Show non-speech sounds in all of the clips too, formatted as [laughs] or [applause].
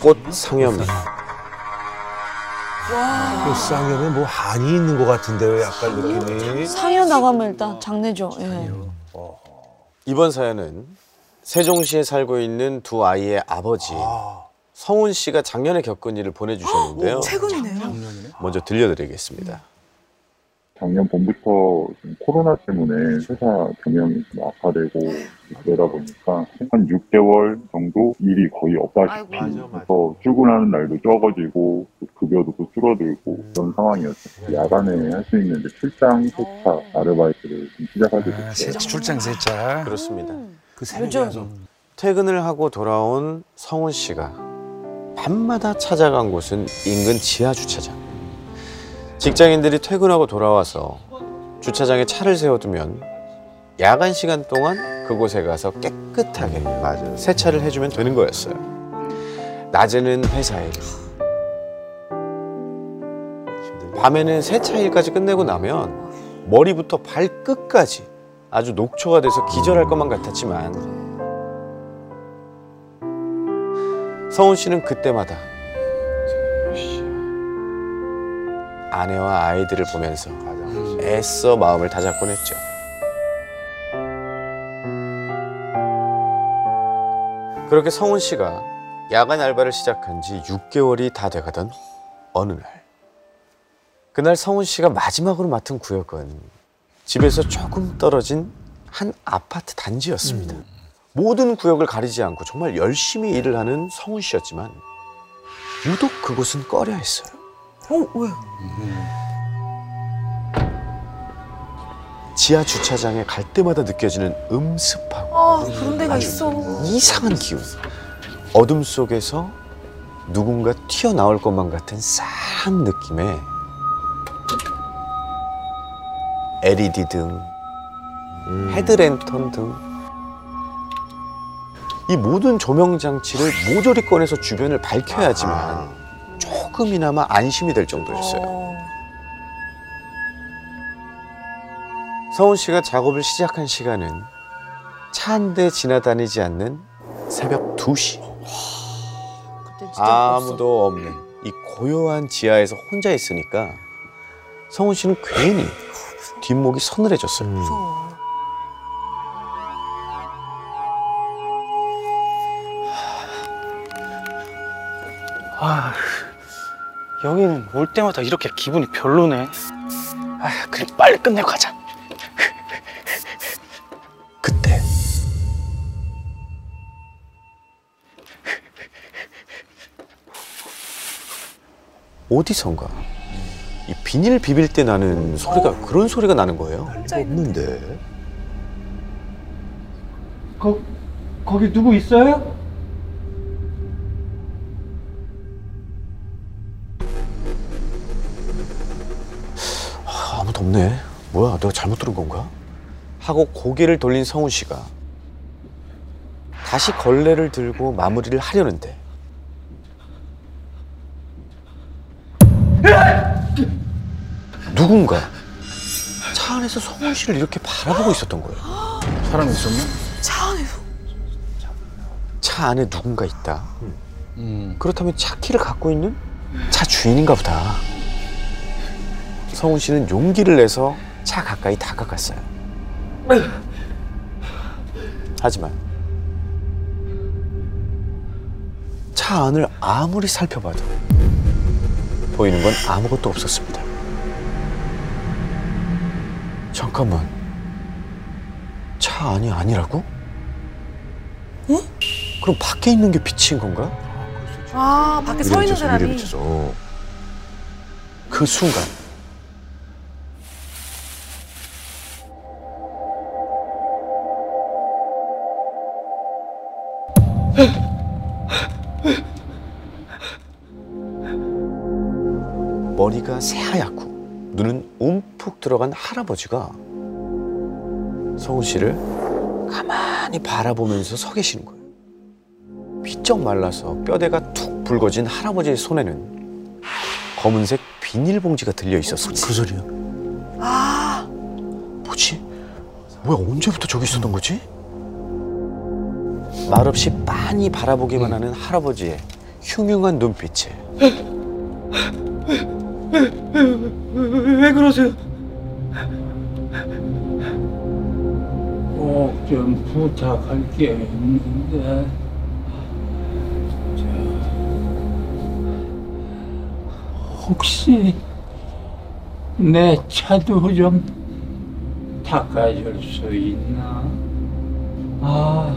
꽃 상염. 그 쌍염에 뭐 한이 있는 것 같은데 요, 약간 느낌이. 상여 나가면 일단 장례죠. 예. 이번 사연은 세종시에 살고 있는 두 아이의 아버지 성훈 씨가 작년에 겪은 일을 보내주셨는데요. 최근이네요. 먼저 들려드리겠습니다. 작년 봄부터 좀 코로나 때문에 회사 경영이 좀 악화되고 그러다 보니까 한 6개월 정도 일이 거의 없다시피. 해서 출근하는 날도 적어지고 또 급여도 또 줄어들고 그런 상황이었어요. 야간에 할 수 있는 이제 출장 세차 아르바이트를 좀 시작하게 아, 됐어요. 세차 출장 세차. 그렇습니다. 그 새벽에. 퇴근을 하고 돌아온 성훈 씨가 밤마다 찾아간 곳은 인근 지하 주차장. 직장인들이 퇴근하고 돌아와서 주차장에 차를 세워두면 야간 시간 동안 그곳에 가서 깨끗하게 세차를 해주면 되는 거였어요. 낮에는 회사 일, 밤에는 세차 일까지 끝내고 나면 머리부터 발끝까지 아주 녹초가 돼서 기절할 것만 같았지만 성훈 씨는 그때마다 아내와 아이들을 보면서 애써 마음을 다잡곤 했죠. 그렇게 성훈 씨가 야간 알바를 시작한 지 6개월이 다 돼가던 어느 날. 그날 성훈 씨가 마지막으로 맡은 구역은 집에서 조금 떨어진 한 아파트 단지였습니다. 모든 구역을 가리지 않고 정말 열심히 일을 하는 성훈 씨였지만 유독 그곳은 꺼려 했어요. 어, 왜? 지하 주차장에 갈 때마다 느껴지는 음습하고 아, 그런 데가 있어. 이상한 기운. 어둠 속에서 누군가 튀어나올 것만 같은 싸한 느낌의 LED 등, 헤드랜턴 등, 이 모든 조명 장치를 모조리 꺼내서 주변을 밝혀야지만 조금이나마 안심이 될 정도였어요. 어. 서훈 씨가 작업을 시작한 시간은 차 한 대 지나다니지 않는 새벽 2시. 그때 진짜 아무도 없는 이 고요한 지하에서 혼자 있으니까 성훈 씨는 괜히 뒷목이 서늘해졌어요. 무서워. 아, 여기는 올 때마다 이렇게 기분이 별로네. 아, 그래 빨리 끝내고 가자. [laughs] 그때 어디선가 이 비닐 비빌 때 나는 소리가 그런 소리가 나는 거예요. 없는데. 거, 거기 누구 있어요? 없네. 뭐야, 내가 잘못 들은 건가? 하고 고개를 돌린 성훈 씨가 다시 걸레를 들고 마무리를 하려는데 누군가 차 안에서 성훈 씨를 이렇게 바라보고 있었던 거예요. 사람 있었나? 차 안에서. 차 안에 누군가 있다. 음. 그렇다면 차 키를 갖고 있는 차 주인인가 보다. 성훈 씨는 용기를 내서 차 가까이 다가갔어요. 하지만 차 안을 아무리 살펴봐도 보이는 건 아무것도 없었습니다. 잠깐만. 차 안이 아니라고? 어? 그럼 밖에 있는 게 빛인 건가? 아, 밖에 서 있는 사람이. 그 순간 들어간 할아버지가 성우 씨를 가만히 바라보면서 서 계시는 거예요. 삐쩍 말라서 뼈대가 툭 붉어진 할아버지의 손에는 검은색 비닐봉지가 들려 있었습니다. 그 소리요. 아, 뭐지? 뭐야 언제부터 저기 있었던 거지? 말없이 빤히 바라보기만 하는 할아버지의 흉흉한 눈빛에 왜 그러세요? 꼭 좀 부탁할 게 있는데 저, 혹시 내 차도 좀 닦아줄 수 있나? 아,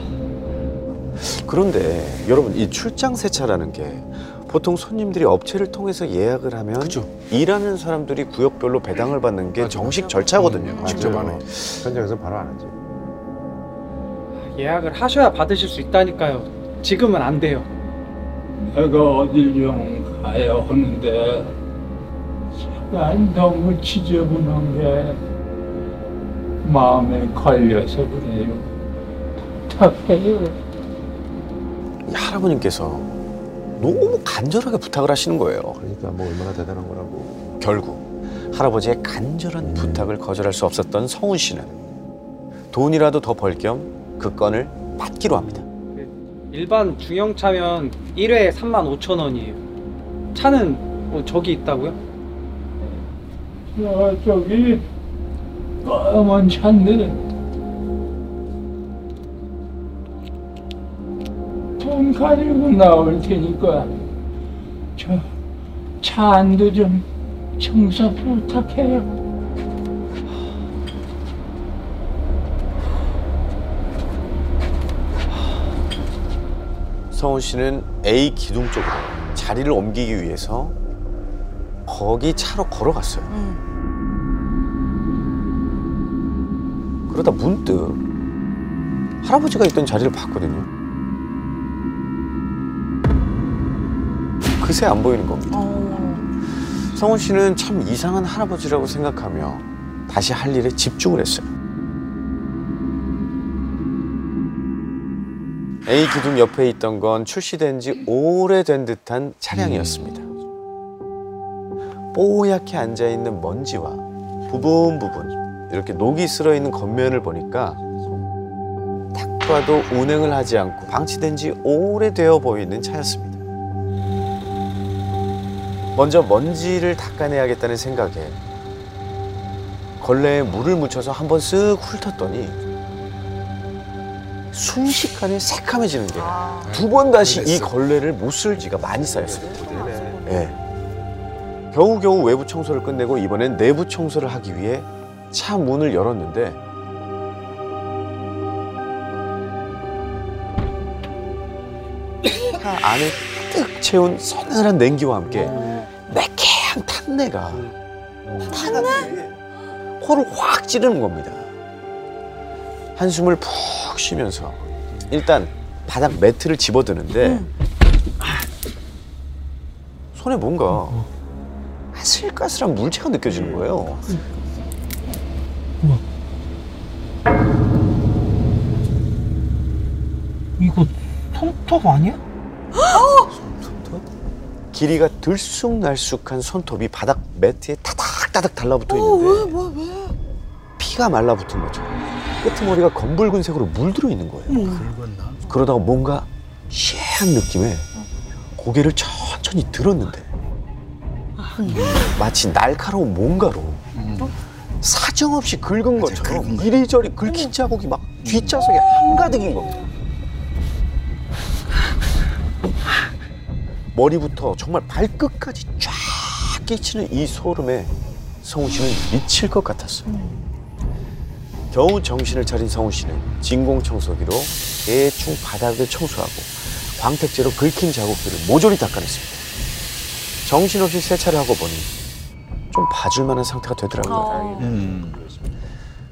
그런데 여러분 이 출장 세차라는 게 보통 손님들이 업체를 통해서 예약을 하면 일하는 사람들이 구역별로 배당을 받는 게 정식 절차거든요. 직접 안 해. 현장에서 바로 안 하지. 예약을 하셔야 받으실 수 있다니까요. 지금은 안 돼요. 내가 어딜 좀 가야 하는데 난 너무 지저분한 게 마음에 걸려서 그래요. 부탁해요. 이 할아버님께서 너무 간절하게 부탁을 하시는 거예요. 그러니까 뭐 얼마나 대단한 거라고. 결국 할아버지의 간절한 부탁을 거절할 수 없었던 성훈 씨는 돈이라도 더 벌 겸 그 건을 받기로 합니다. 일반 중형 차면 1회에 3만 5천 원이에요. 차는 뭐 저기 있다고요? 저, 저기 까만 차인데 돈 가지고 나올 테니까 저 차 안도 좀 청소 부탁해요. 성훈 씨는 A 기둥 쪽으로 자리를 옮기기 위해서 거기 차로 걸어갔어요. 그러다 문득 할아버지가 있던 자리를 봤거든요. 그새 안 보이는 겁니다. 어. 성훈 씨는 참 이상한 할아버지라고 생각하며 다시 할 일에 집중을 했어요. A 기둥 옆에 있던 건 출시된 지 오래된 듯한 차량이었습니다. 뽀얗게 앉아있는 먼지와 부분 부분 이렇게 녹이 쓸어 있는 겉면을 보니까 딱 봐도 운행을 하지 않고 방치된 지 오래되어 보이는 차였습니다. 먼저 먼지를 닦아내야겠다는 생각에 걸레에 물을 묻혀서 한번 쓱 훑었더니 순식간에 새카매지는 게 두 번 다시 이 걸레를 못 쓸 지가 많이 쌓였습니다. 예. 겨우겨우 외부 청소를 끝내고 이번엔 내부 청소를 하기 위해 차 문을 열었는데 차 안을 뜩 채운 서늘한 냉기와 함께 매캐한 탄내가 탄내? 코를 확 찌르는 겁니다. 한숨을 푹 쉬면서 일단 바닥 매트를 집어드는데 손에 뭔가 아슬까슬한 물체가 느껴지는 거예요. 이거 손톱 아니야? [gasps] 길이가 들쑥날쑥한 손톱이 바닥 매트에 타닥타닥 달라붙어 있는데 왜, 왜, 왜? 피가 말라붙은 것처럼 끄트머리가 검붉은색으로 물들어 있는 거예요. 그러다가 뭔가 시한 느낌에 고개를 천천히 들었는데 마치 날카로운 뭔가로 사정없이 긁은 것처럼 이리저리 긁힌 자국이 막 뒷좌석에 한가득인 겁니다. 머리부터 정말 발끝까지 쫙 끼치는 이 소름에 성우 씨는 미칠 것 같았어요. 겨우 정신을 차린 성우 씨는 진공 청소기로 대충 바닥을 청소하고 광택제로 긁힌 자국들을 모조리 닦아냈습니다. 정신없이 세차를 하고 보니 좀 봐줄 만한 상태가 되더라고요. 어.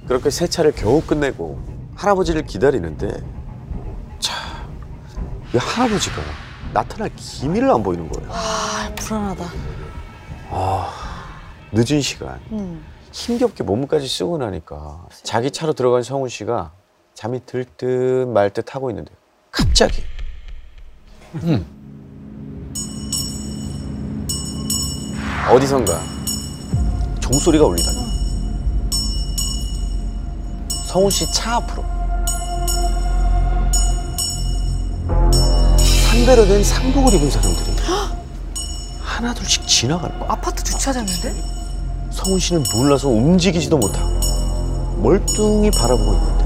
그렇게 세차를 겨우 끝내고 할아버지를 기다리는데 자, 이 할아버지가 나타날 기미를 안 보이는 거예요. 아, 불안하다. 늦은 시간 음. 힘겹게 몸까지 쓰고 나니까 자기 차로 들어간 성훈 씨가 잠이 들듯 말 듯 하고 있는데 갑자기. 어디선가 종소리가 울리더니. 성훈 씨 차 앞으로. 상대로 된 상복을 입은 사람들이 하나 둘씩 지나가는 거야. 아파트 주차장인데? 성훈 씨는 놀라서 움직이지도 못하고 멀뚱히 바라보고 있는데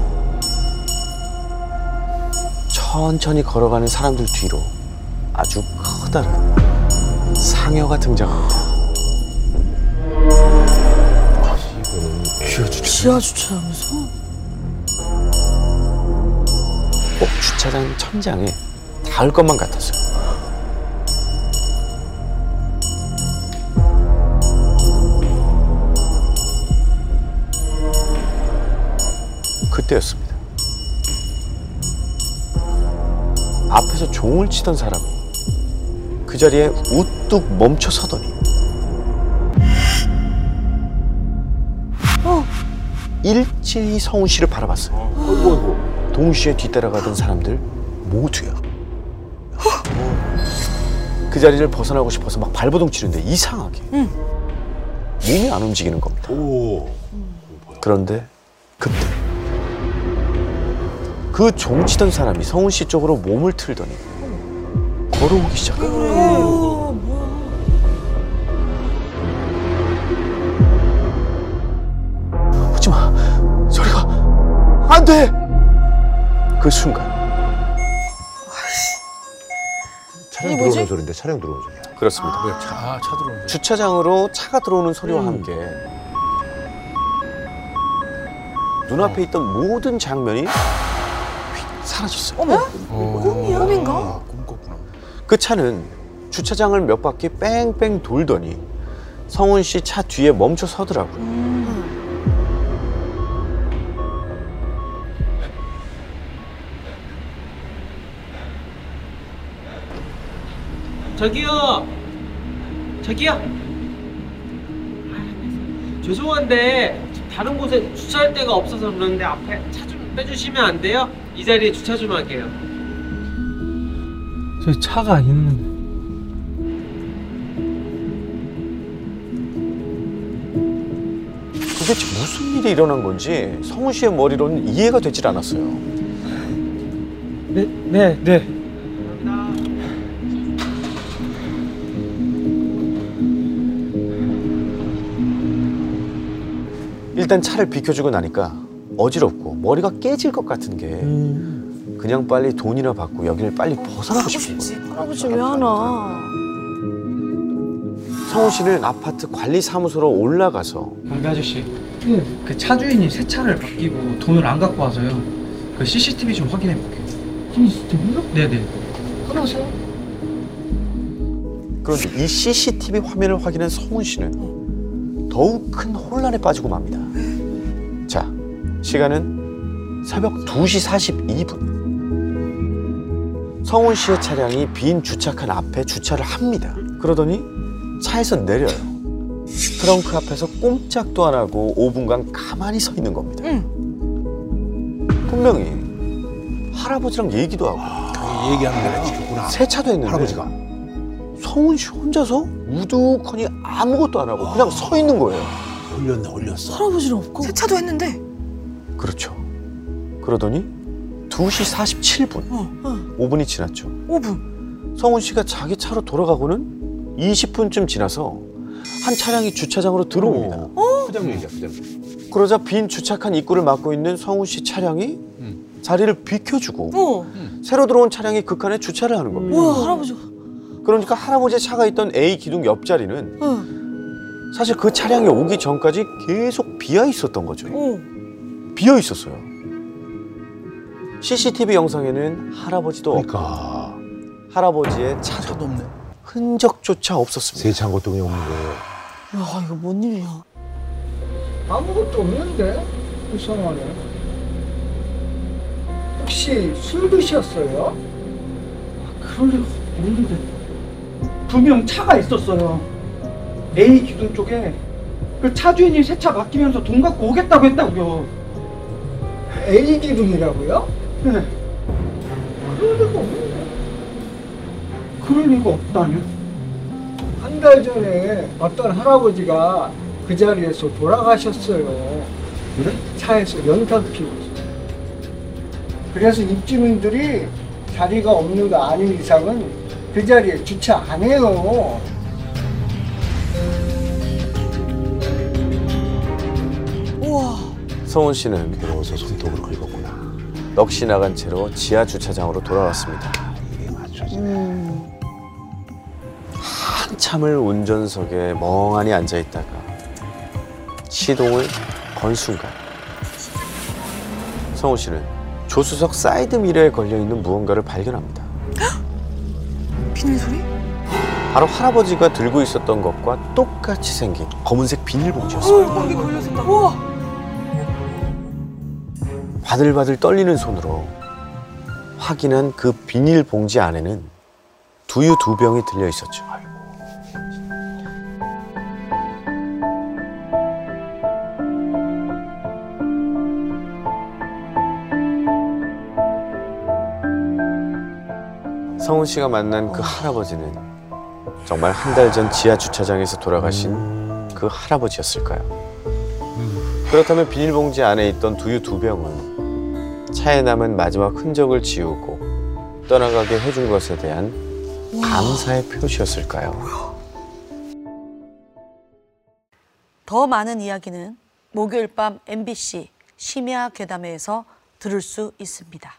천천히 걸어가는 사람들 뒤로 아주 커다란 상여가 등장합니다. 지하 주차장에서? 꼭 주차장 천장에 닿을 것만 같았어요. 그때였습니다. 앞에서 종을 치던 사람이 그 자리에 우뚝 멈춰 서더니 일제히 성훈 씨를 바라봤어요. 동시에 뒤따라가던 사람들 모두요. 그 자리를 벗어나고 싶어서 막 발버둥 치는데 이상하게 몸이 안 움직이는 겁니다. 오. 그런데 그때 그 종치던 사람이 성훈 씨 쪽으로 몸을 틀더니 걸어오기 시작해요. 오지 마. 소리가 안 돼. 그 순간 차량 뭐지? 들어오는 소리인데 차량 들어오는 소리야. 그렇습니다. 차, 차 들어오는 소리. 주차장으로 차가 들어오는 소리와 함께 눈앞에 있던 모든 장면이 휙 사라졌어요. 어머, 꿈이야? 꿈인가? 아, 꿈 꿨구나. 그 차는 주차장을 몇 바퀴 뺑뺑 돌더니 성훈 씨 차 뒤에 멈춰 서더라고요. 저기요. 저기요. 아, 죄송한데 다른 곳에 주차할 데가 없어서 그러는데 앞에 차 좀 빼주시면 안 돼요? 이 자리에 주차 좀 할게요. 저 차가 있는데. 도대체 무슨 일이 일어난 건지 성훈 씨의 머리로는 이해가 되질 않았어요. 네, 네, 네. 일단 차를 비켜주고 나니까 어지럽고 머리가 깨질 것 같은 게 그냥 빨리 돈이나 받고 여기를 빨리 벗어나고 싶은 거예요. 할아버지 왜 하나? 성훈 씨는 아파트 관리 사무소로 올라가서 경비 아저씨. 그 차 주인이 새 차를 바뀌고 돈을 안 갖고 와서요. 그 CCTV 좀 확인해 볼게요. CCTV로? 네네. 그러세요? 그런데 이 CCTV 화면을 확인한 성훈 씨는 더욱 큰 혼란에 빠지고 맙니다. 자, 시간은 새벽 2시 42분. 성훈 씨의 차량이 빈 주차칸 앞에 주차를 합니다. 그러더니 차에서 내려요. 트렁크 앞에서 꼼짝도 안 하고 5분간 가만히 서 있는 겁니다. 분명히 할아버지랑 얘기도 하고 그 얘기하는 데가 지켰구나. 세차도 했는데 할아버지가. 성훈 씨 혼자서 우두커니 아무것도 안 하고 그냥 서 있는 거예요. 홀렸네, 홀렸어. 할아버지는 없고. 세차도 했는데. 그렇죠. 그러더니 2시 47분, 어, 어. 5분이 지났죠. 5분. 성훈 씨가 자기 차로 돌아가고는 20분쯤 지나서 한 차량이 주차장으로 들어옵니다. 어? 부장님이야, 부장님. 그러자 빈 주차칸 입구를 막고 있는 성훈 씨 차량이 자리를 비켜주고 어. 새로 들어온 차량이 그 칸에 주차를 하는 겁니다. 뭐야 할아버지가. 그러니까 할아버지의 차가 있던 A 기둥 옆자리는 어. 사실 그 차량이 오기 전까지 계속 비어 있었던 거죠. 어. 비어 있었어요. CCTV 영상에는 할아버지도 그러니까. 할아버지의 차 차도 없네. 흔적조차 없었습니다. 세차한 것도 그냥 없는 거예요. 야 이거 뭔 일이야? 아무것도 없는데? 이상하네. 혹시 술 드셨어요? 그럴 리가 없는데. 분명 차가 있었어요. A 기둥 쪽에 그 차 주인이 새차 바뀌면서 돈 갖고 오겠다고 했다고요. A 기둥이라고요? 네. 그럴 리가 없는데. 그럴 리가 없다뇨. 한달 전에 어떤 할아버지가 그 자리에서 돌아가셨어요. 그래? 차에서 연탄 피우고. 그래서 입주민들이 자리가 없는 거 아닌 이상은 그 자리에 주차 안 해요. 성훈 씨는 괴로워서 손톱을 긁었구나. 넋이 나간 채로 지하 주차장으로 돌아왔습니다. 이게 맞춰지. 음. 한참을 운전석에 멍하니 앉아 있다가 시동을 건 순간 성우 씨는 조수석 사이드 미러에 걸려 있는 무언가를 발견합니다. [gasps] 비닐 소리? 바로 할아버지가 들고 있었던 것과 똑같이 생긴 검은색 비닐봉지였어요. 거기 걸려서 우와. 바들바들 떨리는 손으로 확인한 그 비닐봉지 안에는 두유 두 병이 들려 있었죠. 성훈 씨가 만난 그 할아버지는 정말 한 달 전 지하 주차장에서 돌아가신 그 할아버지였을까요? 그렇다면 비닐봉지 안에 있던 두유 두 병은 차에 남은 마지막 흔적을 지우고 떠나가게 해준 것에 대한 감사의 표시였을까요? 더 많은 이야기는 목요일 밤 MBC 심야 괴담회에서 들을 수 있습니다.